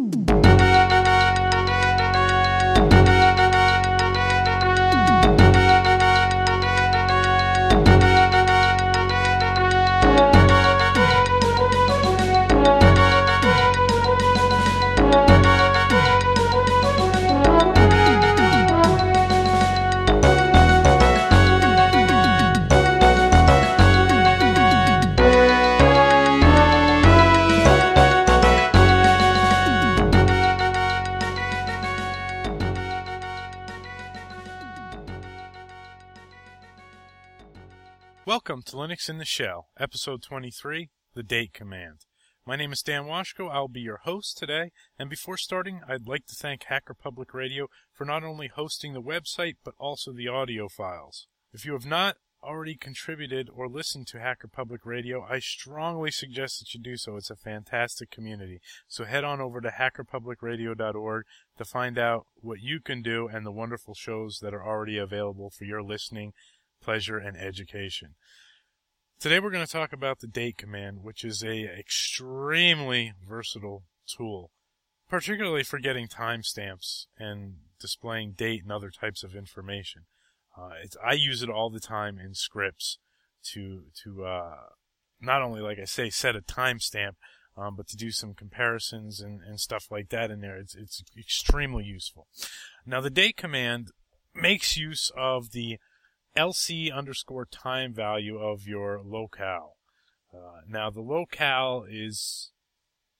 mm Welcome to Linux in the Shell, episode 23, the date command. My name is Dann Washko. I'll be your host today. And before starting, I'd like to thank Hacker Public Radio for not only hosting the website, but also the audio files. If you have not already contributed or listened to Hacker Public Radio, I strongly suggest that you do so. It's a fantastic community. So head on over to hackerpublicradio.org to find out what you can do and the wonderful shows that are already available for your listening pleasure, and education. Today we're going to talk about the date command, which is a extremely versatile tool, particularly for getting timestamps and displaying date and other types of information. Uh, I use it all the time in scripts to to uh, not only, like I say, set a timestamp, um, but to do some comparisons and, and stuff like that in there. It's it's extremely useful. Now the date command makes use of the lc underscore time value of your locale. Uh, now the locale is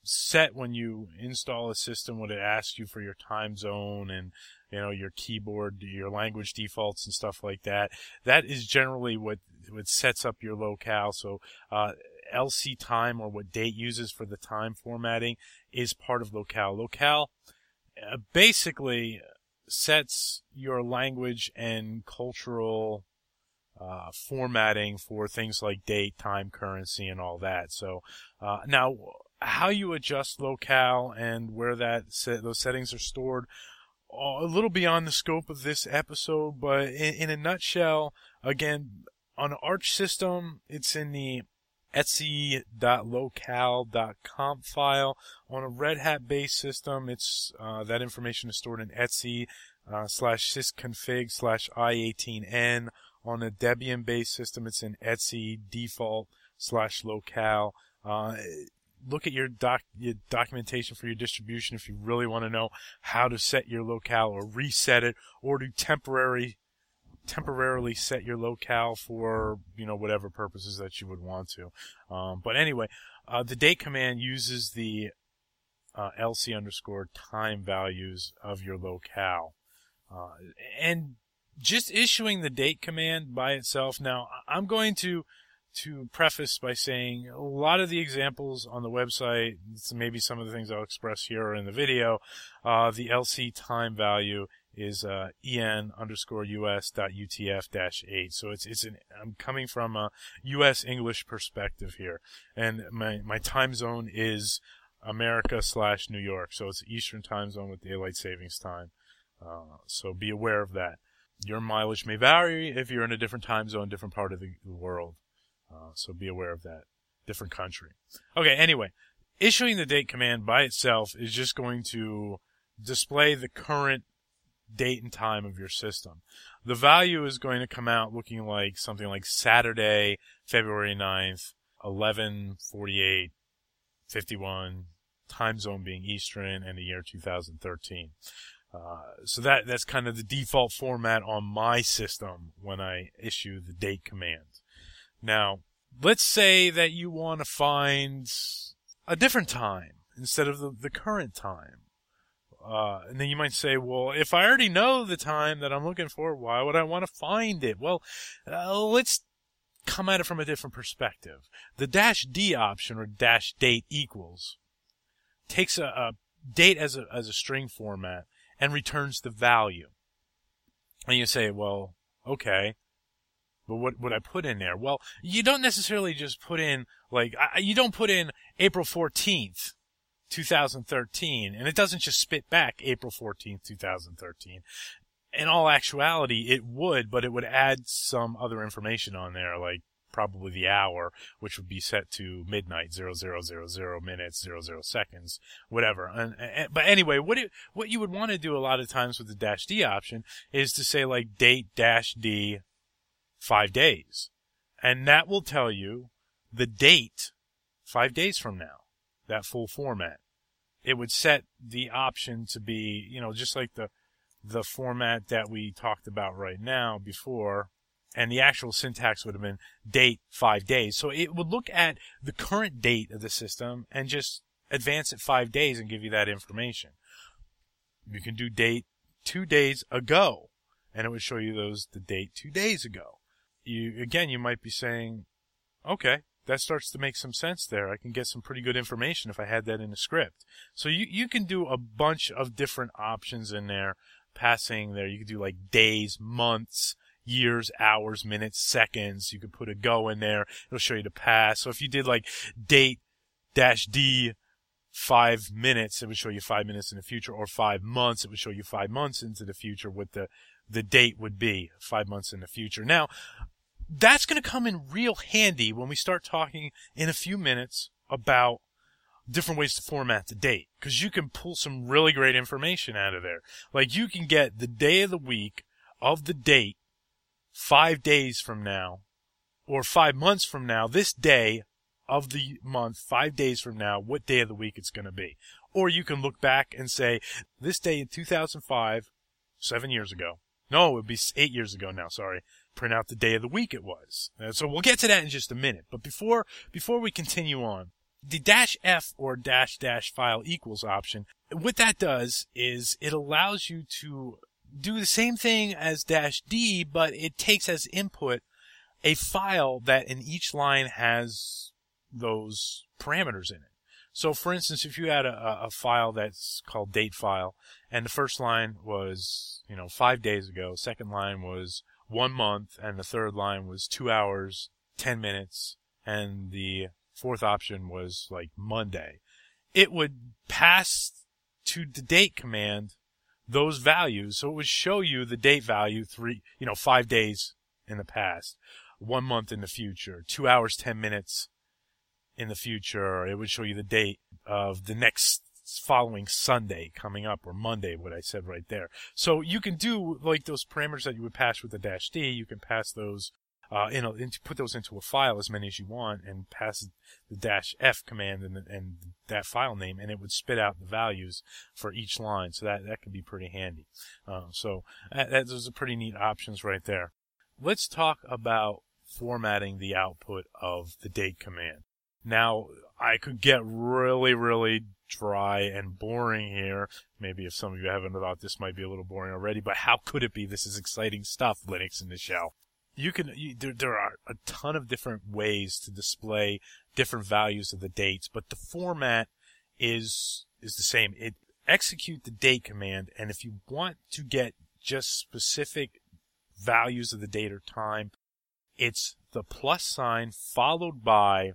set when you install a system when it asks you for your time zone and you know your keyboard your language defaults and stuff like that. That is generally what what sets up your locale. So uh, lc time or what date uses for the time formatting is part of locale. Locale uh, basically sets your language and cultural uh, formatting for things like date, time, currency, and all that. So uh, now, how you adjust locale and where that those settings are stored, a little beyond the scope of this episode, but in, in a nutshell, again, on an Arch system, it's in the etc.locale.conf file. On a Red Hat based system, it's uh, that information is stored in etc uh, slash sysconfig slash i18n. On a Debian based system, it's in etc default slash locale. Uh, look at your doc your documentation for your distribution if you really want to know how to set your locale or reset it or to temporary temporarily set your locale for you know whatever purposes that you would want to. Um, but anyway, uh, the date command uses the uh, lc underscore time values of your locale, uh, and just issuing the date command by itself. Now, I'm going to to preface by saying a lot of the examples on the website, maybe some of the things I'll express here or in the video, uh, the LC time value is uh, en underscore us dot utf dash eight. So it's it's an I'm coming from a U.S. English perspective here, and my my time zone is America slash New York. So it's Eastern time zone with daylight savings time. Uh, so be aware of that. Your mileage may vary if you're in a different time zone, different part of the world. Uh, so be aware of that. Different country. Okay, anyway, issuing the date command by itself is just going to display the current date and time of your system. The value is going to come out looking like something like Saturday, February 9th, 11:48, 51, time zone being Eastern, and the year 2013. Uh, so that that's kind of the default format on my system when I issue the date command. Now, let's say that you want to find a different time instead of the, the current time. Uh, and then you might say, well, if I already know the time that I'm looking for, why would I want to find it? Well, uh, let's come at it from a different perspective. The dash D option or dash date equals takes a, a date as a, as a string format and returns the value. And you say, well, okay, but what would I put in there? Well, you don't necessarily just put in, like, you don't put in April 14th, 2013, and it doesn't just spit back April 14th, 2013. In all actuality, it would, but it would add some other information on there, like probably the hour, which would be set to midnight, zero zero zero zero minutes, zero zero seconds, whatever. And, and, but anyway, what it, what you would want to do a lot of times with the dash D option is to say like date dash D five days. And that will tell you the date five days from now, that full format. It would set the option to be, you know, just like the, the format that we talked about right now before, and the actual syntax would have been date five days. So it would look at the current date of the system and just advance it five days and give you that information. You can do date two days ago, and it would show you those the date two days ago. You again, you might be saying, okay, that starts to make some sense there. I can get some pretty good information if I had that in a script. So you you can do a bunch of different options in there, passing there. You can do like days, months, years, hours, minutes, seconds. You could put a go in there. It'll show you the past. So if you did like date dash D five minutes, it would show you five minutes in the future, or five months, it would show you five months into the future what the, the date would be five months in the future. Now, that's going to come in real handy when we start talking in a few minutes about different ways to format the date because you can pull some really great information out of there. Like you can get the day of the week of the date five days from now or five months from now, this day of the month, five days from now, what day of the week it's going to be. Or you can look back and say, this day in 2005, seven years ago. No, it would be eight years ago now, sorry. Print out the day of the week it was. And so we'll get to that in just a minute. But before, before we continue on, the dash F or dash dash file equals option, what that does is it allows you to do the same thing as dash D, but it takes as input a file that in each line has those parameters in it. So for instance, if you had a, a file that's called date file and the first line was, you know, five days ago, second line was one month, and the third line was two hours, ten minutes, and the fourth option was like Monday, it would pass to the date command those values. So it would show you the date value three, you know, five days in the past, one month in the future, two hours, 10 minutes in the future. It would show you the date of the next following Sunday coming up or Monday, what I said right there. So you can do like those parameters that you would pass with the dash D. You can pass those uh, in a, into, put those into a file as many as you want and pass the dash F command and, and that file name and it would spit out the values for each line. So that, that could be pretty handy. Uh, so that, that, those are pretty neat options right there. Let's talk about formatting the output of the date command. Now, I could get really, really dry and boring here. Maybe if some of you haven't thought this might be a little boring already, but how could it be? This is exciting stuff, Linux in the shell you can you, there, there are a ton of different ways to display different values of the dates, but the format is is the same. It execute the date command, and if you want to get just specific values of the date or time, it's the plus sign followed by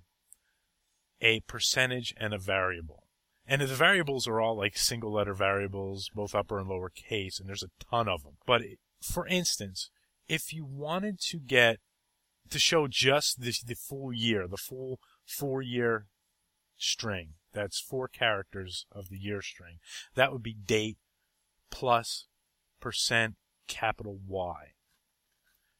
a percentage and a variable. And the variables are all like single letter variables, both upper and lower case, and there's a ton of them. But for instance, if you wanted to get to show just the, the full year, the full four year string, that's four characters of the year string, that would be date plus percent capital Y.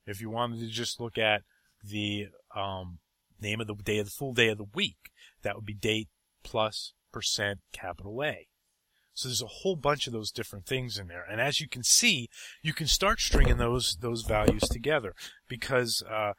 If you wanted to just look at the um, name of the day of the full day of the week, that would be date plus percent capital A. So there's a whole bunch of those different things in there. And as you can see, you can start stringing those, those values together because, uh,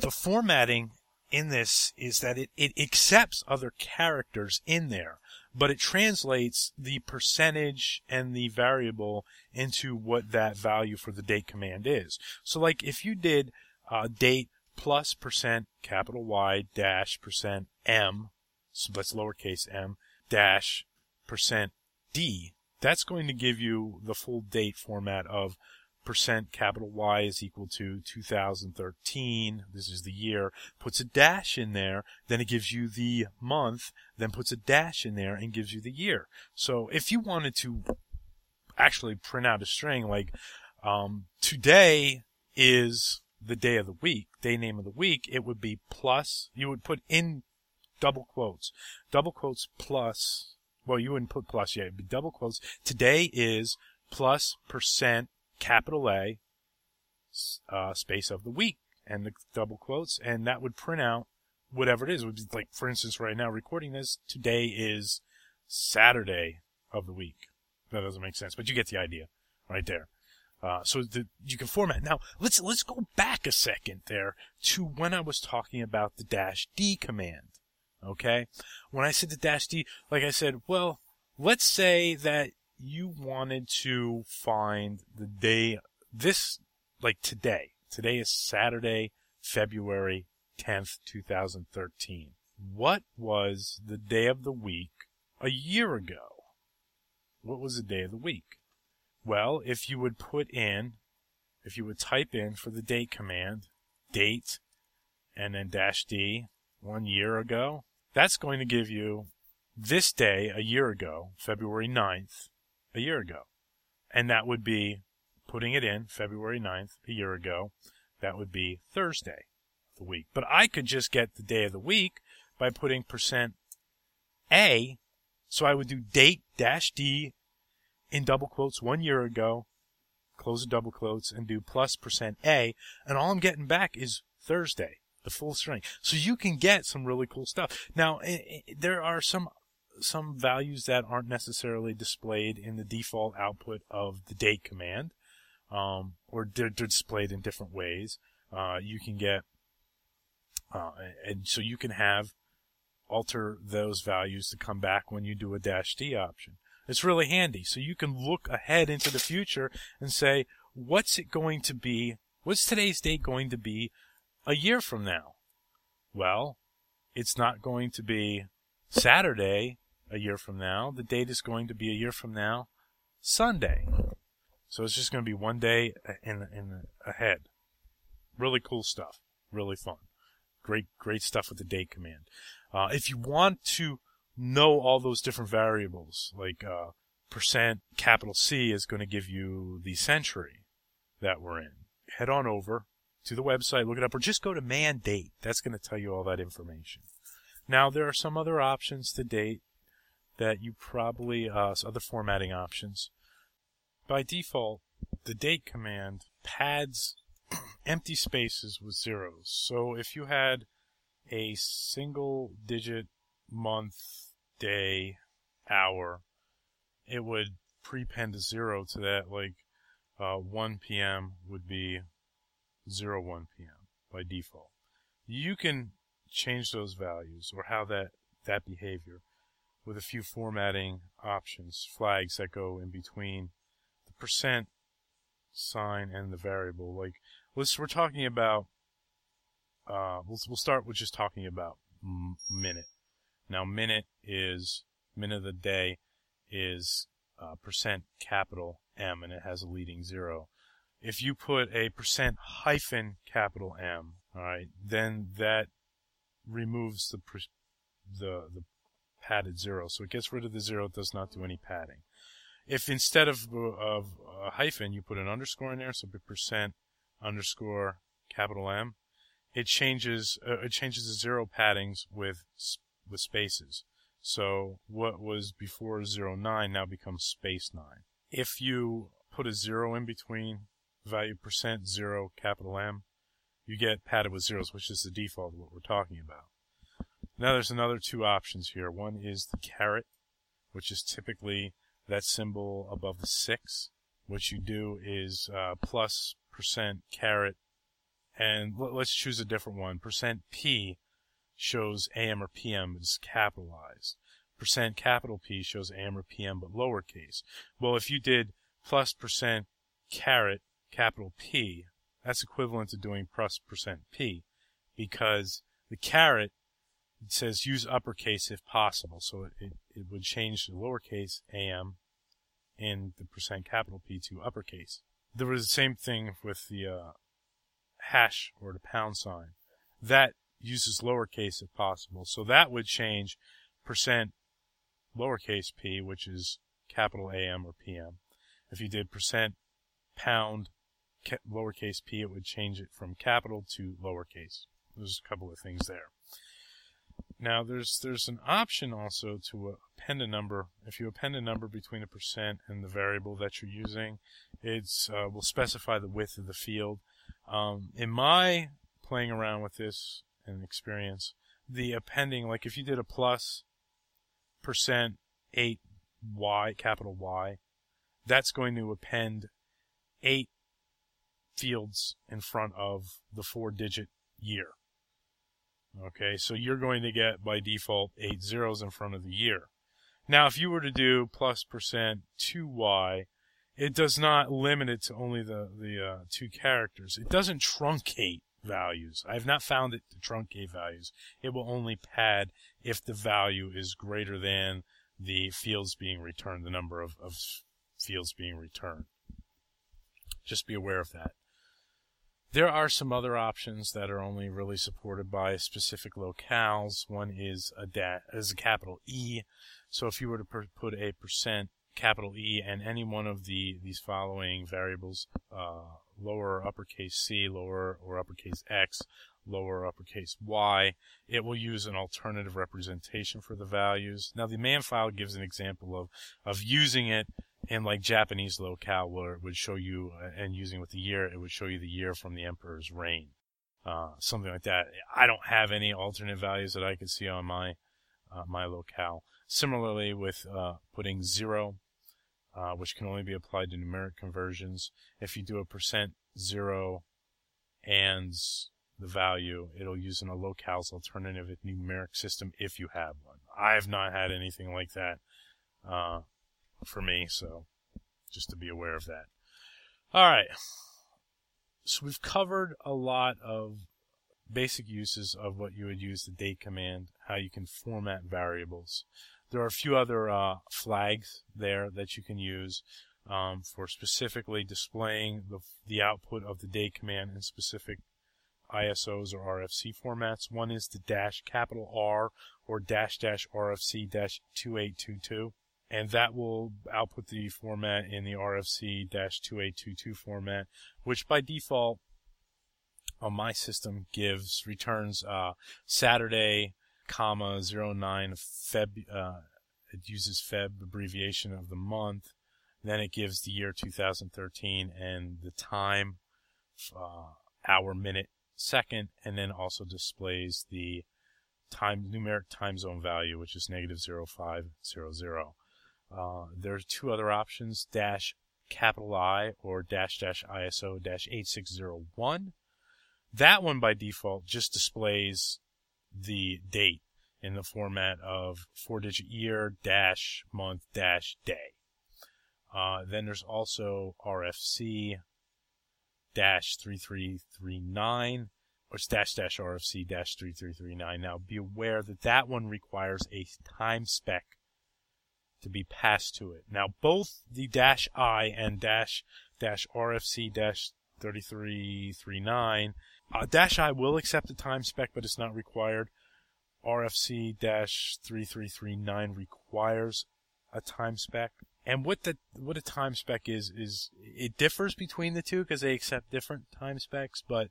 the formatting in this is that it, it accepts other characters in there, but it translates the percentage and the variable into what that value for the date command is. So like if you did, uh, date plus percent capital Y dash percent M, so that's lowercase m, dash percent D, that's going to give you the full date format of percent capital Y is equal to 2013. This is the year. Puts a dash in there. Then it gives you the month. Then puts a dash in there and gives you the year. So if you wanted to actually print out a string like um, today is the day of the week, day name of the week, it would be plus, you would put in double quotes, double quotes plus, well, you wouldn't put plus yet, it'd be double quotes. Today is plus percent capital A, uh, space of the week and the double quotes, and that would print out whatever it is. It would be like, for instance, right now recording this, today is Saturday of the week. That doesn't make sense, but you get the idea right there. Uh, so the, you can format. Now let's let's go back a second there to when I was talking about the dash D command. Okay, when I said the dash D, like I said, well, let's say that you wanted to find the day this like today. Today is Saturday, February 10th, 2013. What was the day of the week a year ago? What was the day of the week? Well, if you would put in, if you would type in for the date command, date, and then dash D, one year ago, that's going to give you this day a year ago, February 9th, a year ago. And that would be putting it in February 9th, a year ago. That would be Thursday of the week. But I could just get the day of the week by putting percent A. So I would do date dash D in double quotes one year ago, close the double quotes, and do plus percent A, and all I'm getting back is Thursday, the full string. So you can get some really cool stuff. Now, there are some some values that aren't necessarily displayed in the default output of the date command, um, or they're, they're, displayed in different ways. Uh, you can get, uh, and so you can have alter those values to come back when you do a dash D option. It's really handy. So you can look ahead into the future and say, what's it going to be? What's today's date going to be a year from now? Well, it's not going to be Saturday a year from now. The date is going to be a year from now, Sunday. So it's just going to be one day in, in ahead. Really cool stuff. Really fun. Great, great stuff with the date command. Uh, if you want to know all those different variables. Like uh, percent capital C is going to give you the century that we're in. Head on over to the website, look it up, or just go to man date. That's going to tell you all that information. Now there are some other options to date that you probably uh, other formatting options. By default, the date command pads empty spaces with zeros. So if you had a single digit month, day, hour, it would prepend a zero to that, like uh, 1 p.m. would be 0 1 p.m. by default. You can change those values or how that, that behavior with a few formatting options, flags that go in between the percent sign and the variable. Like, let's, we're talking about, uh, we'll, we'll start with just talking about m- minute. Now, minute is, minute of the day is uh, percent capital M, and it has a leading zero. If you put a percent hyphen capital M, all right, then that removes the the the padded zero. So it gets rid of the zero. It does not do any padding. If instead of of a hyphen you put an underscore in there, so percent underscore capital M, it changes uh, it changes the zero paddings with with spaces. So what was before 09 now becomes space 9. If you put a zero in between value percent zero capital M, you get padded with zeros, which is the default of what we're talking about. Now there's another two options here. One is the caret, which is typically that symbol above the six. What you do is uh, plus percent caret, and let's choose a different one. Percent P shows AM or PM is capitalized. Percent capital P shows AM or PM but lowercase. Well, if you did plus percent caret capital P, that's equivalent to doing plus percent P because the caret says use uppercase if possible. So it, it, it would change the lowercase AM in the percent capital P to uppercase. There was the same thing with the uh, hash or the pound sign. That uses lowercase if possible. So that would change percent lowercase p, which is capital AM or PM. If you did percent pound lowercase p, it would change it from capital to lowercase. There's a couple of things there. Now there's there's an option also to append a number. If you append a number between a percent and the variable that you're using, it's uh, will specify the width of the field. Um, in my playing around with this and experience, the appending, like if you did a plus percent eight y capital Y, that's going to append eight fields in front of the four digit year. Okay, so you're going to get by default eight zeros in front of the year. Now, if you were to do plus percent 2y, it does not limit it to only the, the uh, two characters. It doesn't truncate values. I have not found it to truncate values. It will only pad if the value is greater than the fields being returned, the number of, of fields being returned. Just be aware of that. There are some other options that are only really supported by specific locales. One is a da- is a capital E. So if you were to per- put a percent capital E and any one of the these following variables, uh, lower uppercase C, lower or uppercase X, lower uppercase Y, it will use an alternative representation for the values. Now the man file gives an example of of using it in like Japanese locale where it would show you, uh, and using with the year, it would show you the year from the emperor's reign. Uh, something like that. I don't have any alternate values that I could see on my, uh, my locale. Similarly with, uh, putting zero, uh, which can only be applied to numeric conversions. If you do a percent zero and the value, it'll use in a locales alternative numeric system if you have one. I have not had anything like that. For me, so just to be aware of that. All right. So we've covered a lot of basic uses of what you would use the date command, how you can format variables. There are a few other uh, flags there that you can use um, for specifically displaying the, the output of the date command in specific ISOs or RFC formats. One is the dash capital R or dash dash RFC dash 2822 and that will output the format in the RFC-2822 format, which by default on my system gives returns uh, Saturday, comma 09 Feb. Uh, it uses Feb abbreviation of the month. Then it gives the year 2013 and the time, uh, hour, minute, second, and then also displays the time numeric time zone value, which is negative 0500. Uh, there are two other options, dash capital I or dash dash ISO dash 8601. That one by default just displays the date in the format of four digit year dash month dash day. Uh, then there's also RFC dash 3339 or it's dash dash RFC dash 3339. Now be aware that that one requires a time spec to be passed to it. Now, both the dash I and dash dash RFC dash 3339, uh, dash I will accept a time spec, but it's not required. RFC dash 3339 requires a time spec. And what the what a time spec is is it differs between the two because they accept different time specs, but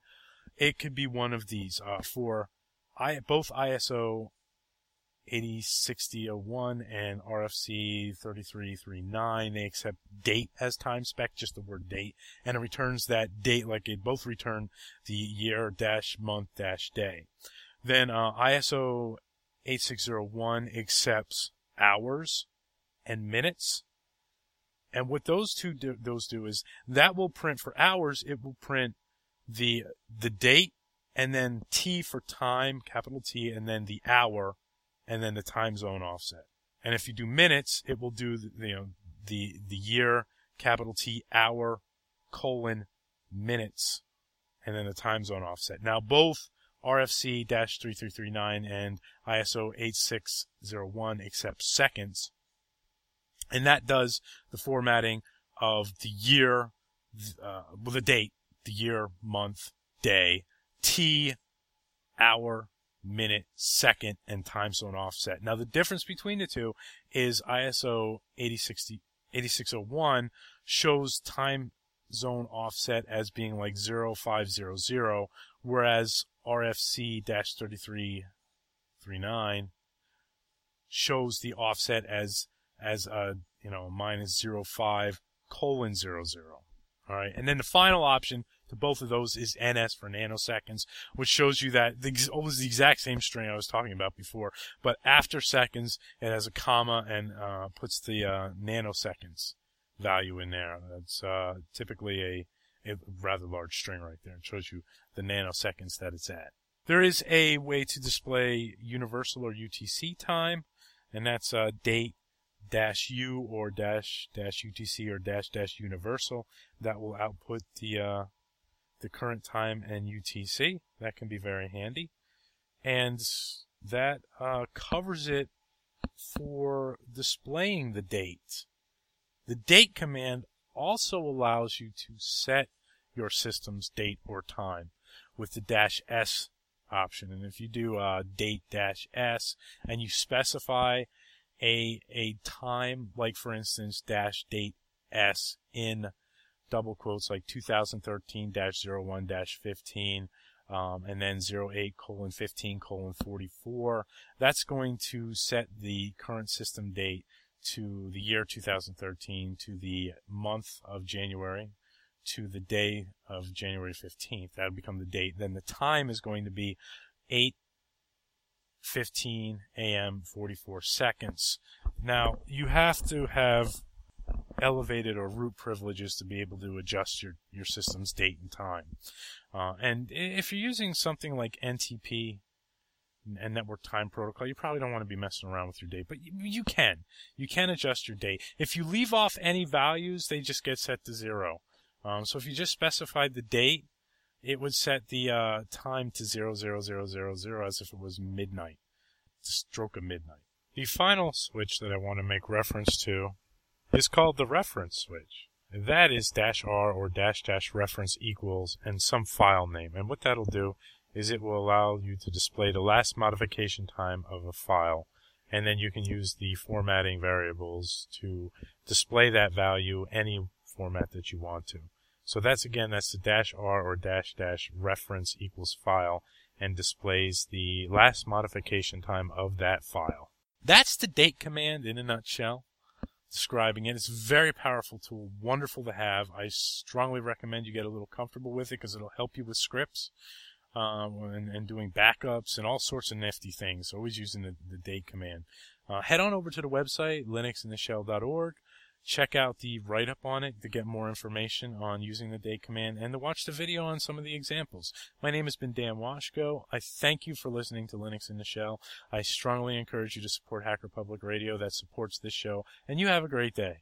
it could be one of these. Uh, for I both ISO 806001 and RFC 3339. They accept date as time spec, just the word date, and it returns that date like it both return the year dash month dash day. Then uh, ISO 8601 accepts hours and minutes. And what those two do, those do is that will print for hours. It will print the the date and then T for time, capital T, and then the hour and then the time zone offset. And if you do minutes, it will do the, you know the the year capital T hour colon minutes and then the time zone offset. Now both RFC-3339 and ISO 8601 accept seconds, and that does the formatting of the year, uh, well, the date, the year, month, day, T, hour, minute, second, and time zone offset. Now the difference between the two is ISO 8060, 8601 shows time zone offset as being like 0500, whereas RFC-3339 shows the offset as as a you know minus 05 colon 00. All right, and then the final option to both of those is NS for nanoseconds, which shows you that the, almost the exact same string I was talking about before, but after seconds it has a comma and uh, puts the uh, nanoseconds value in there. That's uh, typically a, a rather large string right there. It shows you the nanoseconds that it's at. There is a way to display universal or UTC time, and that's uh, date dash U or dash dash UTC or dash dash universal. That will output the uh, the current time and UTC. That can be very handy, and that uh, covers it for displaying the date. The date command also allows you to set your system's date or time with the dash S option. And if you do uh, date dash S and you specify a a time, like for instance dash date S in double quotes like 2013-01-15 um, and then 08 colon 15 colon 44. That's going to set the current system date to the year 2013 to the month of January to the day of January 15th. That'll become the date. Then the time is going to be 8 15 a.m. 44 seconds. Now, you have to have elevated or root privileges to be able to adjust your, your system's date and time. Uh, and if you're using something like NTP and network time protocol, you probably don't want to be messing around with your date, but you, you can. You can adjust your date. If you leave off any values, they just get set to zero. Um, so if you just specified the date, it would set the uh, time to zero zero zero zero zero as if it was midnight, the stroke of midnight. The final switch that I want to make reference to is called the reference switch. That is dash R or dash dash reference equals and some file name. And what that'll do is it will allow you to display the last modification time of a file. And then you can use the formatting variables to display that value any format that you want to. So that's again, that's the dash R or dash dash reference equals file and displays the last modification time of that file. That's the date command in a nutshell describing it. It's a very powerful tool, wonderful to have. I strongly recommend you get a little comfortable with it because it'll help you with scripts um, and, and, doing backups and all sorts of nifty things. Always using the, the date command. Uh, head on over to the website, linuxintheshell.org check out the write up on it to get more information on using the date command and to watch the video on some of the examples. My name has been Dann Washko. I thank you for listening to Linux in the Shell. I strongly encourage you to support Hacker Public Radio that supports this show, and you have a great day.